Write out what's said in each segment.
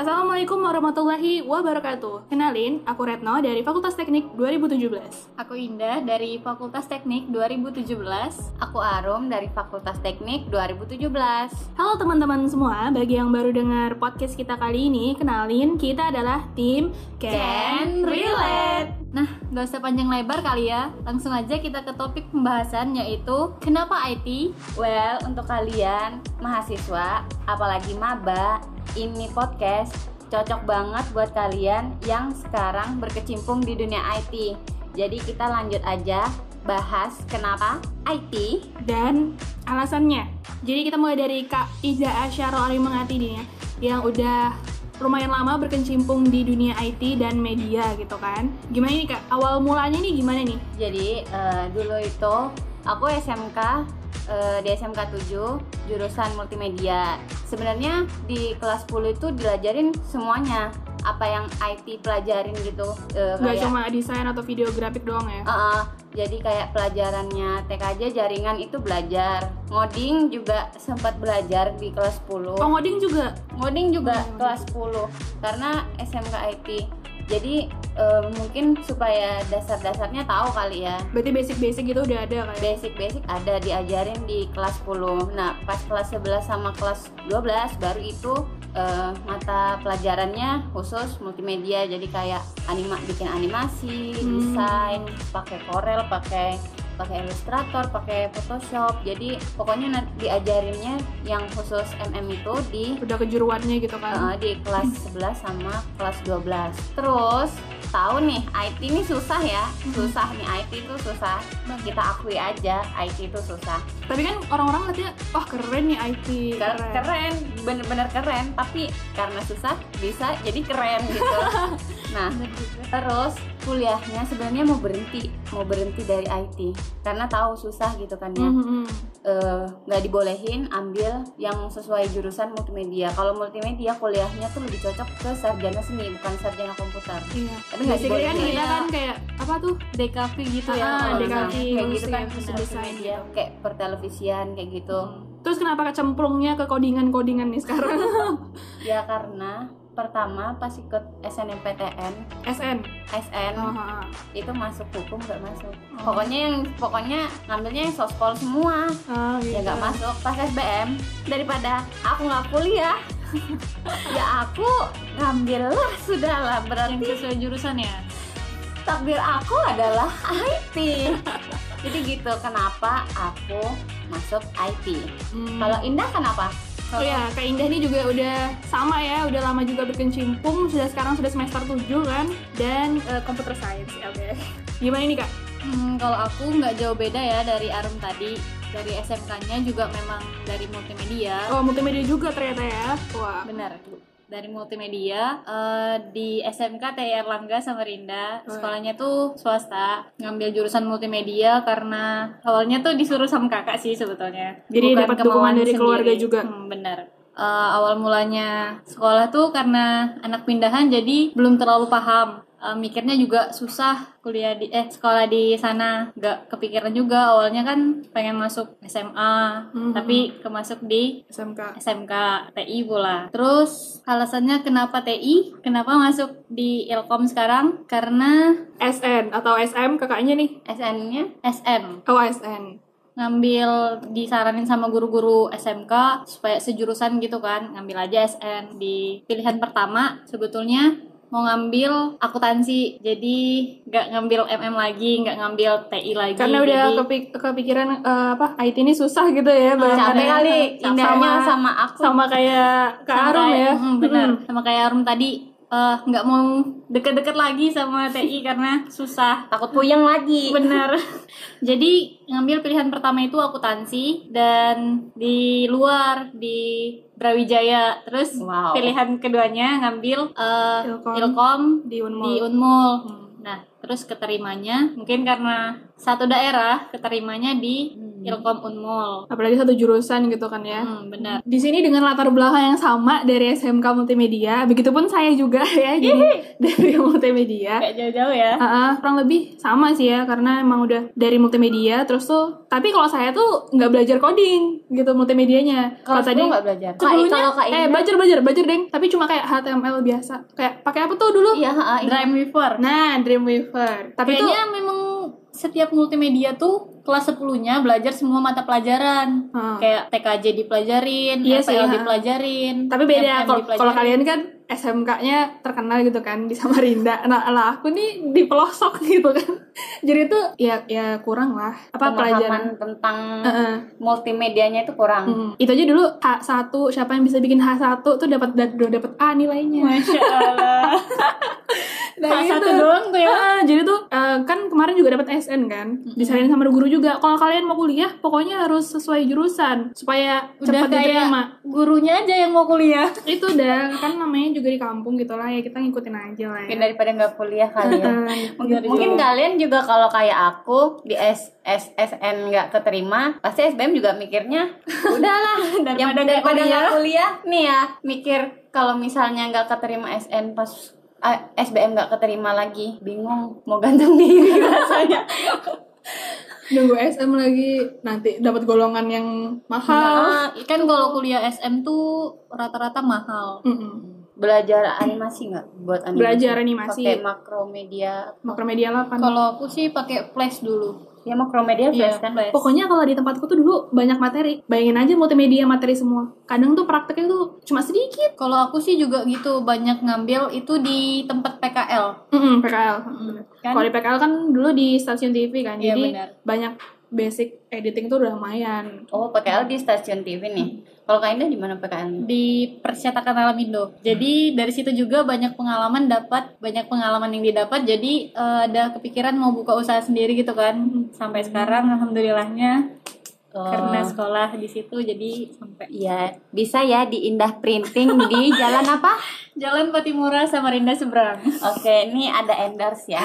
Assalamualaikum warahmatullahi wabarakatuh. Kenalin, aku Retno dari Fakultas Teknik 2017. Aku Indah dari Fakultas Teknik 2017. Aku Arum dari Fakultas Teknik 2017. Halo teman-teman semua, bagi yang baru dengar podcast kita kali ini, kenalin kita adalah tim Can Relate. Nah, gak usah panjang lebar kali ya. Langsung aja kita ke topik pembahasan yaitu kenapa IT? Well, untuk kalian mahasiswa, apalagi maba, ini podcast cocok banget buat kalian yang sekarang berkecimpung di dunia IT. Jadi kita lanjut aja bahas kenapa IT dan alasannya. Jadi kita mulai dari Kak Ida Asyaro Arimengati nih ya, yang udah lumayan lama berkecimpung di dunia IT dan media gitu kan. Gimana nih Kak? Awal mulanya nih gimana nih? Jadi uh, dulu itu aku SMK uh, di SMK 7 jurusan multimedia. Sebenarnya di kelas 10 itu diajarin semuanya apa yang IT pelajarin gitu uh, Gak cuma desain atau videografik doang ya? Uh, uh, jadi kayak pelajarannya TKJ jaringan itu belajar ngoding juga sempat belajar di kelas 10 oh ngoding juga? ngoding juga oh, kelas 10 karena SMK IT jadi uh, mungkin supaya dasar-dasarnya tahu kali ya. Berarti basic-basic gitu udah ada kan? Basic-basic ada diajarin di kelas 10 nah pas kelas 11 sama kelas 12 baru itu uh, mata pelajarannya khusus multimedia. Jadi kayak anima bikin animasi hmm. desain pakai Corel pakai pakai Illustrator, pakai Photoshop. Jadi pokoknya diajarinnya yang khusus MM itu di udah kejuruannya gitu kan. Uh, di kelas 11 sama kelas 12. Terus tahu nih IT ini susah ya hmm. susah nih IT itu susah kita akui aja IT itu susah tapi kan orang-orang lihatnya wah keren nih IT keren, keren bener-bener keren tapi karena susah bisa jadi keren gitu nah terus kuliahnya sebenarnya mau berhenti mau berhenti dari IT karena tahu susah gitu kan ya mm-hmm. nggak uh, dibolehin ambil yang sesuai jurusan multimedia kalau multimedia kuliahnya tuh lebih cocok ke sarjana seni bukan sarjana komputer iya. tapi nggak dibolehin kan kita kan kayak apa tuh DKV gitu ya ah, DKV kayak gitu kan desain ya kayak pertelevisian kayak gitu hmm. Terus kenapa kecemplungnya ke codingan-codingan nih sekarang? ya karena pertama pas ikut SNMPTN SN SN uh-huh. itu masuk hukum nggak masuk. Uh pokoknya yang pokoknya ngambilnya yang sospol semua. Uh, gitu. ya nggak masuk pas SBM daripada aku nggak kuliah ya aku ngambil lah sudah lah berarti yang sesuai jurusan ya? takdir aku adalah IT jadi gitu kenapa aku masuk IT hmm. kalau Indah kenapa Oh ya, Kak Indah ini juga udah sama ya, udah lama juga berkecimpung, sudah sekarang sudah semester 7 kan, dan uh, computer science. Okay. Gimana nih Kak? Hmm, kalau aku nggak jauh beda ya dari Arum tadi, dari SMK-nya juga memang dari multimedia. Oh, multimedia juga ternyata ya? Wah. Benar dari multimedia uh, di SMK TI Erlangga Samarinda. Sekolahnya tuh swasta, ngambil jurusan multimedia karena awalnya tuh disuruh sama kakak sih sebetulnya. Jadi Bukan dapat dukungan dari sendiri. keluarga juga. Hmm, benar uh, awal mulanya sekolah tuh karena anak pindahan jadi belum terlalu paham uh, mikirnya juga susah kuliah di eh sekolah di sana. Nggak kepikiran juga. Awalnya kan pengen masuk SMA mm-hmm. tapi kemasuk di SMK SMK TI pula. Terus alasannya kenapa TI kenapa masuk di Ilkom sekarang? Karena SN atau SM kakaknya nih? SN-nya SN oh SN ngambil disaranin sama guru-guru SMK supaya sejurusan gitu kan. Ngambil aja SN di pilihan pertama sebetulnya mau ngambil akuntansi. Jadi nggak ngambil MM lagi nggak ngambil TI lagi. Karena udah jadi, kepik kepikiran uh, apa IT ini susah gitu ya hmm, capek kali. Indahnya sama, sama aku. sama kayak Kak Arum ya. hmm, benar. Hmm. sama kayak Arum tadi nggak uh, mau deket-deket lagi sama TI karena susah takut puyeng lagi bener jadi ngambil pilihan pertama itu akuntansi dan di luar di Brawijaya. Terus wow. pilihan keduanya ngambil uh, Ilkom, Ilkom di Unmul. Di Unmul. Hmm. Nah, terus keterimanya mungkin karena satu daerah keterimanya di Ilkom Unmul. apalagi satu jurusan gitu kan ya Hmm, benar. di sini dengan latar belakang yang sama dari SMK Multimedia begitupun saya juga ya jadi dari multimedia Gak jauh-jauh ya. Ah, ah, kurang lebih sama sih ya karena emang udah dari multimedia terus tuh tapi kalau saya tuh nggak belajar coding gitu multimedianya Kalau tadi nggak belajar. Sebelumnya eh belajar belajar belajar deng tapi cuma kayak HTML biasa kayak pakai apa tuh dulu Iya. Dreamweaver. nah Dreamweaver tapi tuh Kayaknya memang setiap multimedia tuh kelas 10-nya belajar semua mata pelajaran. Hmm. Kayak TKJ dipelajarin, Iya sih, ha. dipelajarin. tapi beda kalau kalian kan SMK-nya terkenal gitu kan di Samarinda nah lah aku nih di pelosok gitu kan jadi tuh ya ya kurang lah apa pelajaran pemahaman tentang Heeh. multimedianya itu kurang. Hmm. Itu aja dulu H1 siapa yang bisa bikin H1 tuh dapat udah dapat A nilainya. Masya Allah. Nah, H1 gitu. doang tuh ya. Ah, jadi tuh eh, kan kemarin juga dapat SN kan. Disaranin sama guru juga. Kalau kalian mau kuliah pokoknya harus sesuai jurusan supaya Udah cepat diterima. gurunya aja yang mau kuliah. Itu udah kan namanya juga di kampung gitu lah ya kita ngikutin aja lah Mungkin ya. daripada nggak kuliah kali ya. Mungkin, mungkin kalian juga kalau kayak aku di S, SSN nggak keterima pasti SBM juga mikirnya udahlah yang Daripada nggak daripada nggak kuliah. kuliah nih ya mikir kalau misalnya nggak keterima SN pas SBM nggak keterima lagi bingung mau gantung diri rasanya Nunggu SM lagi nanti dapat golongan yang mahal. Nah, Kan kalau kuliah SM tuh rata-rata mahal. Mm-mm. belajar animasi nggak buat animasi Belajar animasi. pakai makromedia Makromedia 8. Kalau aku sih pakai Flash dulu. Ya makromedia Iya, flash kan Flash. Pokoknya kalau di tempatku tuh dulu banyak materi. Bayangin aja multimedia materi semua. Kadang tuh prakteknya tuh cuma sedikit. Kalau aku sih juga gitu banyak ngambil itu di tempat PKL. Mm PKL. Kan? Kalau di PKL kan dulu di stasiun TV kan. Iya, Jadi benar. banyak basic editing tuh udah lumayan. oh PKL di stasiun TV nih kalau kak Indah di mana PKL di percetakan alam Indo. Jadi dari situ juga banyak pengalaman dapat, banyak pengalaman yang didapat. Jadi eh, ada kepikiran mau buka usaha sendiri gitu kan. Sampai sekarang alhamdulillahnya Oh. karena sekolah di situ jadi sampai Iya, bisa ya di Indah Printing di jalan apa? Jalan Patimura Samarinda seberang. Oke, ini ada endorse ya.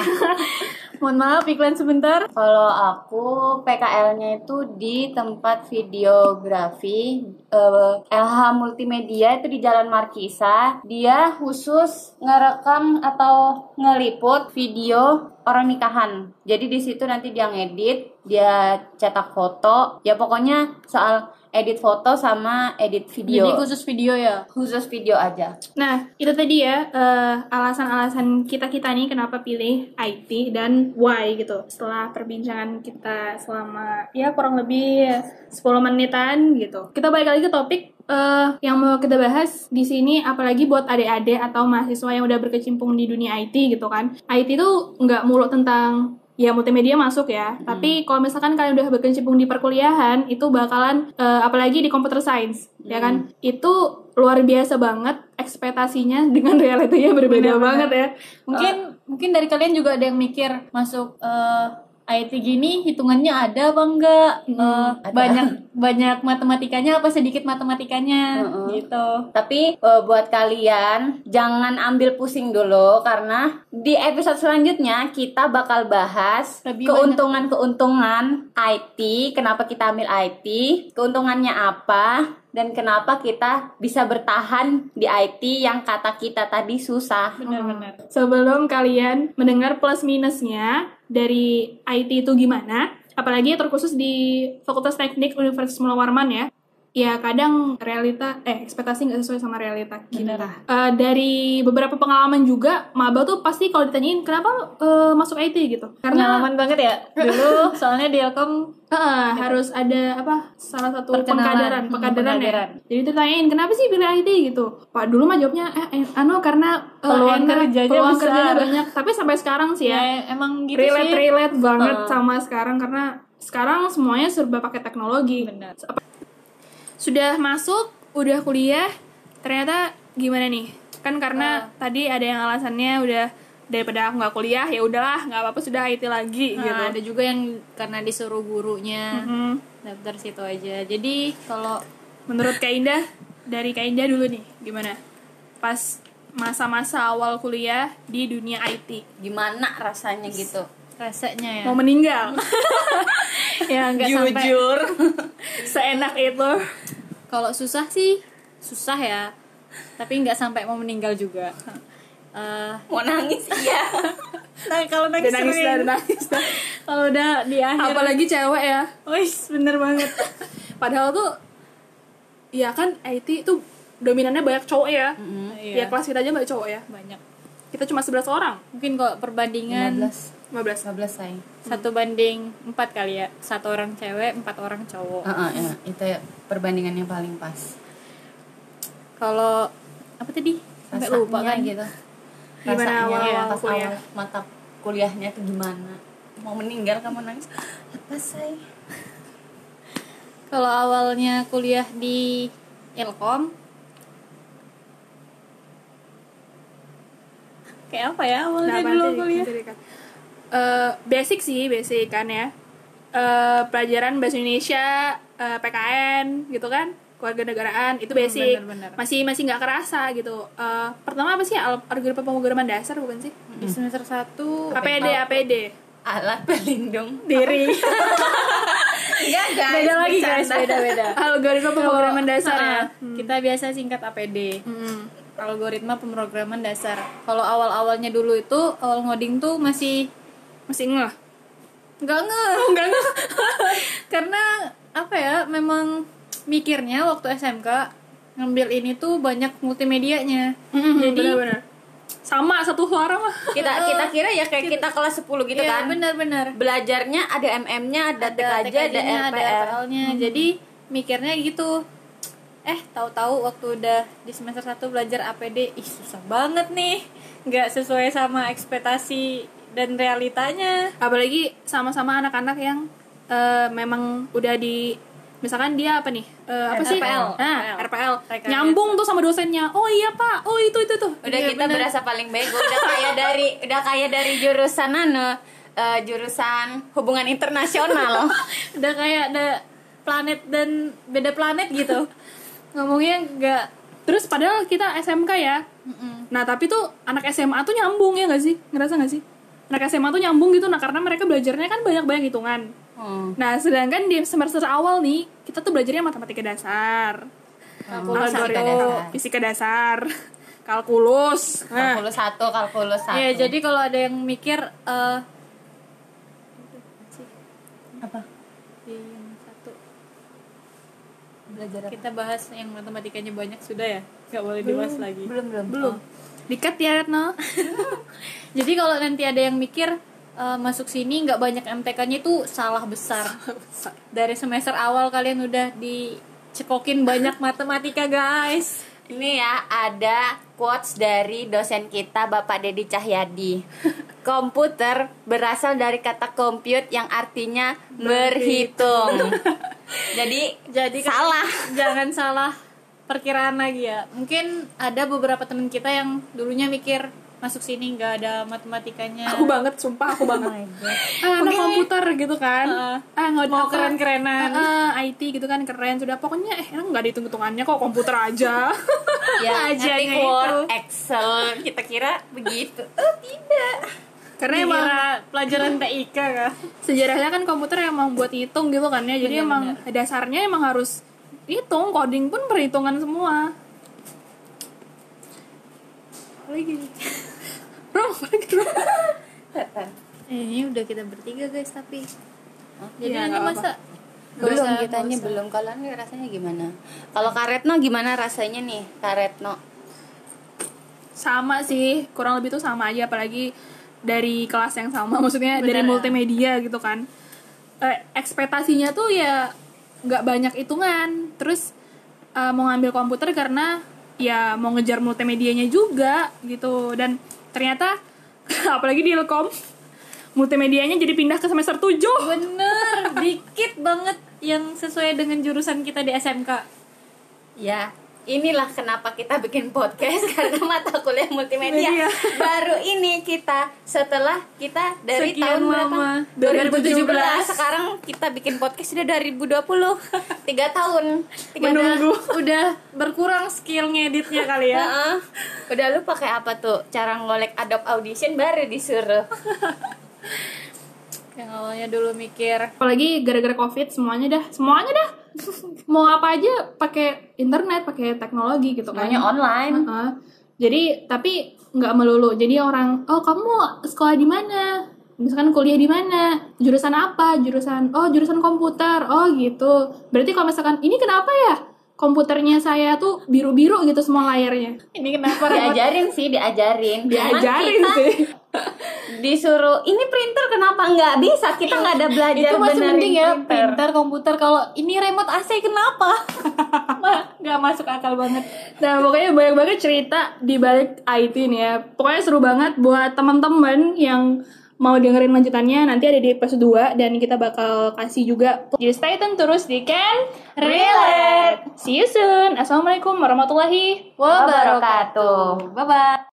Mohon maaf iklan sebentar. Kalau aku PKL-nya itu di tempat videografi eh, LH Multimedia itu di Jalan Markisa. Dia khusus ngerekam atau ngeliput video orang nikahan. Jadi di situ nanti dia ngedit, dia cetak foto. Ya pokoknya soal edit foto sama edit video. Jadi khusus video ya. khusus video aja. Nah, itu tadi ya eh, alasan-alasan kita-kita nih kenapa pilih IT dan why gitu. Setelah perbincangan kita selama ya kurang lebih 10 menitan gitu. Kita balik lagi ke topik eh, yang mau kita bahas di sini apalagi buat adik-adik atau mahasiswa yang udah berkecimpung di dunia IT gitu kan. IT itu nggak mulu tentang ya multimedia masuk ya. Tapi kalau misalkan kalian udah berkecimpung di perkuliahan itu bakalan eh, apalagi di computer science ya kan. Itu luar biasa banget ekspektasinya dengan realitanya berbeda Benar-benar. banget ya. Mungkin mungkin dari kalian juga ada yang mikir masuk eh, IT gini hitungannya ada apa enggak? Hmm, Eh, ada. banyak banyak matematikanya apa sedikit matematikanya Mm-mm. gitu. Tapi eh, buat kalian jangan ambil pusing dulu karena di episode selanjutnya kita bakal bahas Lebih keuntungan-keuntungan IT, kenapa kita ambil IT, keuntungannya apa dan kenapa kita bisa bertahan di IT yang kata kita tadi susah. Benar-benar. Sebelum kalian mendengar plus minusnya dari IT itu gimana, apalagi terkhusus di Fakultas Teknik Universitas Mula Warman ya. Ya kadang realita, eh ekspektasi nggak sesuai sama realita kita. Eh, dari beberapa pengalaman juga, maba tuh pasti kalau ditanyain kenapa eh, masuk IT gitu. Karena Pengalaman banget ya. Dulu soalnya di Elkom eh, harus ada apa salah satu Perkenalan. pengkaderan, Hmm, pengkaderan ya. pengkaderan. Jadi ditanyain kenapa sih pilih IT gitu. Pak dulu mah jawabnya eh, eh, anu karena eh, Peluang enak, kerjanya peluang besar. kerjanya banyak. Tapi sampai sekarang sih ya, ya emang gitu relate sih. relate banget Uh. sama sekarang karena sekarang semuanya serba pakai teknologi. Benar. Sudah masuk, udah kuliah, ternyata gimana nih? Kan karena Ah. tadi ada yang alasannya udah daripada aku nggak kuliah ya udahlah nggak apa-apa sudah IT lagi Nah, gitu. ada juga yang karena disuruh gurunya Hmm. daftar situ aja. Jadi kalau Menurut Kak Indah, dari Kak Indah dulu nih, gimana? Pas masa-masa awal kuliah di dunia IT. Gimana rasanya gitu? Rasanya ya Mau meninggal. ya nggak sampai jujur Seenak itu. kalau susah sih susah ya tapi nggak sampai mau meninggal juga Eh, mau nangis iya nah kalau nangis, Udah nangis dah, nangis dah. kalau udah di akhir Apalagi cewek ya. Wis, bener banget Padahal tuh ya kan IT tuh dominannya banyak cowok ya. Iya. Ya kelas kita aja banyak cowok ya. banyak Kita cuma 11 orang. mungkin kalau perbandingan 15 15. 15 sayang satu banding empat kali ya. Satu orang cewek empat orang cowok. Heeh, ya. itu ya perbandingannya paling pas. Kalau apa tadi? Sampai Rasanya lupa kan? gitu. Gimana Rasanya awal-awal pas kuliah? awal mata kuliahnya tuh gimana? Mau meninggal kamu nangis? Apa say kalau awalnya kuliah di Ilkom kayak apa ya awalnya Nah, dulu kuliah Eh, basic sih, basic kan ya. Eh, pelajaran bahasa Indonesia, eh, PKN gitu kan, kewarganegaraan itu basic. bener-bener. Masih masih nggak kerasa gitu. Eh, pertama apa sih Al- algoritma pemrograman dasar bukan sih? di semester satu APD, APD. alat pelindung Diri. enggak guys beda lagi guys beda beda algoritma pemrograman dasar ya. kita biasa singkat APD Hmm. algoritma pemrograman dasar kalau awal awalnya dulu itu awal ngoding tuh masih Masih ngeh. nggak ngeh. Enggak ngeh. karena apa ya memang mikirnya waktu SMK ngambil ini tuh banyak multimedianya. Jadi benar-benar. Sama satu suara mah. kita kita kira ya kayak kita kelas 10 gitu Iya, kan. benar-benar. Belajarnya ada MM-nya ada TKJ ada TKJ-nya, ada RPL-nya jadi mikirnya gitu. Eh tahu-tahu waktu udah di semester 1 belajar APD ih susah banget nih. Nggak sesuai sama ekspektasi dan realitanya. Apalagi sama-sama anak-anak yang eh, memang udah di misalkan dia apa nih Eh, apa sih? RPL. nah RPL Rekayasa. nyambung tuh. sama dosennya. Oh iya pak. Oh itu itu tuh udah Iya, kita bener. berasa paling bego. Udah kayak dari udah kayak dari jurusan eh, jurusan hubungan internasional. Udah kayak ada planet dan beda planet gitu. Ngomongnya nggak. Terus padahal kita SMK ya. Nah tapi tuh anak SMA tuh nyambung ya nggak sih? Ngerasa nggak sih anak SMA tuh nyambung gitu nah karena mereka belajarnya kan banyak-banyak hitungan. Hmm. nah sedangkan di semester awal nih kita tuh belajarnya matematika dasar. Kalkulus. Algoritma fisika dasar. dasar. Kalkulus. Nah. Kalkulus satu kalkulus satu. Ya jadi kalau ada yang mikir eh apa? di yang satu. Belajar apa? kita bahas yang matematikanya banyak sudah ya? Nggak boleh dibahas lagi. belum belum. Belum dikat ya Retno jadi kalau nanti ada yang mikir eh, masuk sini nggak banyak MTK-nya itu salah besar dari semester awal kalian udah dicekokin banyak matematika guys Ini ya ada quotes dari dosen kita Bapak Dedi Cahyadi. Komputer berasal dari kata compute yang artinya berhitung. Jadi jadi kan salah. jangan salah perkiraan lagi ya. Mungkin ada beberapa teman kita yang dulunya mikir masuk sini nggak ada matematikanya. Aku banget sumpah aku banget. ah, anak komputer gitu kan. Heeh. ah nggak mau apa- keren-kerenan. Ah, ah, IT gitu kan keren sudah. Pokoknya eh emang nggak ada hitung-hitungannya kok komputer aja. Ya, Aja. Word, Excel, kita kira begitu. Oh, tidak. karena emang pelajaran TIK kah? Sejarahnya kan komputer emang buat hitung gitu kan ya. Jadi emang dasarnya emang harus hitung coding pun perhitungan semua. Lagi bro lagi? Bro Eh, ini udah kita bertiga guys tapi. Jadi Iya, nanti masa belum usah, kitanya nggak usah. belum. Kalau nih rasanya gimana? Kalau Karetno gimana rasanya nih? Karetno sama sih kurang lebih tuh sama aja apalagi dari kelas yang sama. Maksudnya dari Bener. multimedia gitu kan. Eh, ekspektasinya tuh ya nggak banyak hitungan terus eh, mau ngambil komputer karena ya mau ngejar multimedianya juga gitu. Dan ternyata apalagi di Ilkom multimedianya jadi pindah ke semester 7 bener dikit banget yang sesuai dengan jurusan kita di SMK ya inilah kenapa kita bikin podcast karena mata kuliah multimedia. Media. baru ini kita setelah kita dari Sekian tahun berapa? lama. 2017 sekarang kita bikin podcast sudah 2020 tiga tahun. Tiga menunggu. Udah berkurang skill ngeditnya kali ya. Udah lu pakai apa tuh? Cara ngolek Adobe Audition baru disuruh. Yang awalnya dulu mikir. Apalagi gara-gara covid semuanya dah. Semuanya dah mau apa aja pakai internet pakai teknologi gitu kan. Semuanya online. Heeh. jadi tapi nggak melulu. Jadi orang oh kamu sekolah di mana? Misalkan kuliah di mana? Jurusan apa? Jurusan oh jurusan komputer. Oh gitu. Berarti kalau misalkan ini kenapa ya komputernya saya tuh biru-biru gitu semua layarnya. Ini kenapa diajarin sih diajarin. Diajarin kita sih. disuruh ini printer kenapa nggak bisa? Kita nggak ada belajar itu masih mending ya printer. printer komputer. Kalau ini remote AC kenapa? Mah, nggak masuk akal banget. Nah, pokoknya banyak banget cerita di balik IT nih ya. Pokoknya seru banget buat teman-teman yang mau dengerin lanjutannya nanti ada di episode 2 dan kita bakal kasih juga. Jadi stay tune terus di Can Relate. See you soon. Assalamualaikum warahmatullahi wabarakatuh bye bye